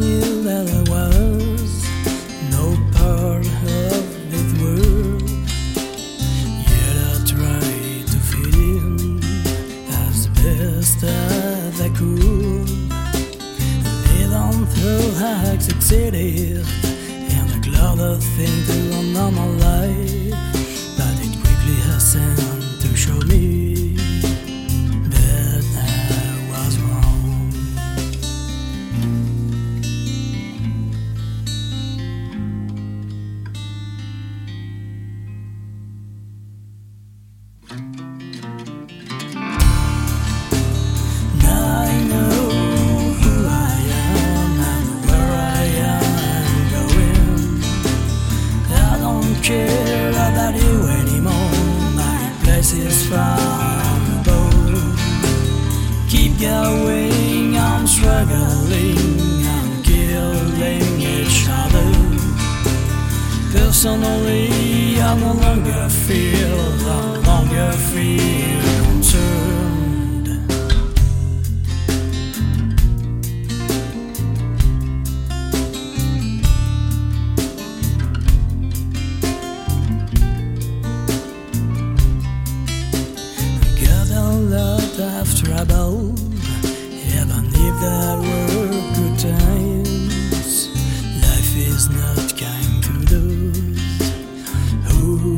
knew that I was no part of this world. Yet I tried to fit in as best I could. Don't feel like and the cloud on my life. But it quickly has to show me. Personally, I no longer feel, no longer feel concerned. Got a lot of trouble, even if there were good times. Life is not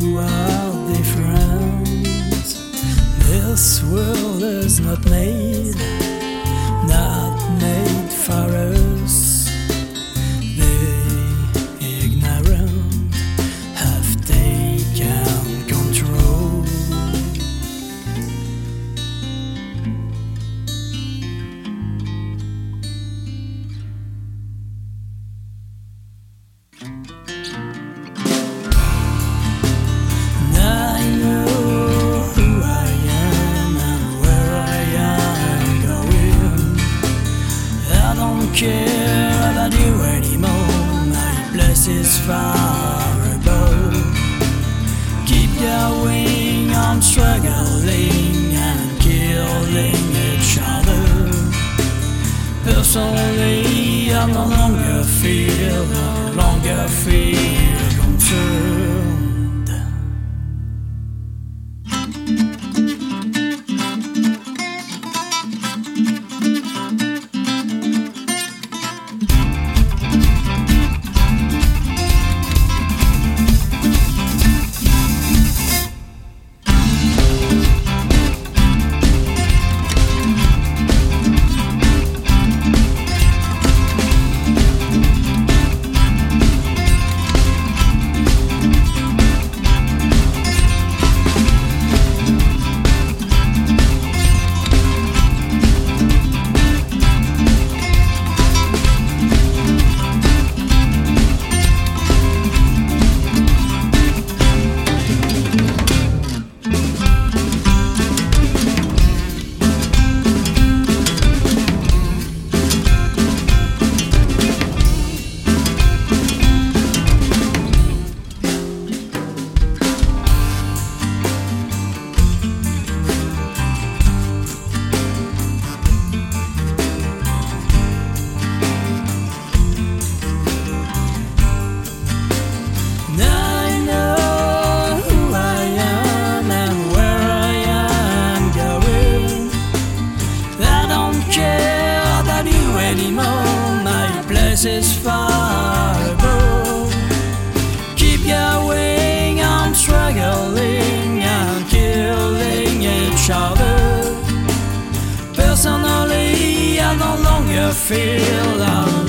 are different. This world is not made, not made for us. The ignorant have taken control. I care about you anymore. My place is far above. Keep going, I'm struggling and killing each other. Personally, I no longer feel, no longer feel concerned. Place is far above. Keep going, I'm struggling, I'm killing each other. Personally, I no longer feel, feel.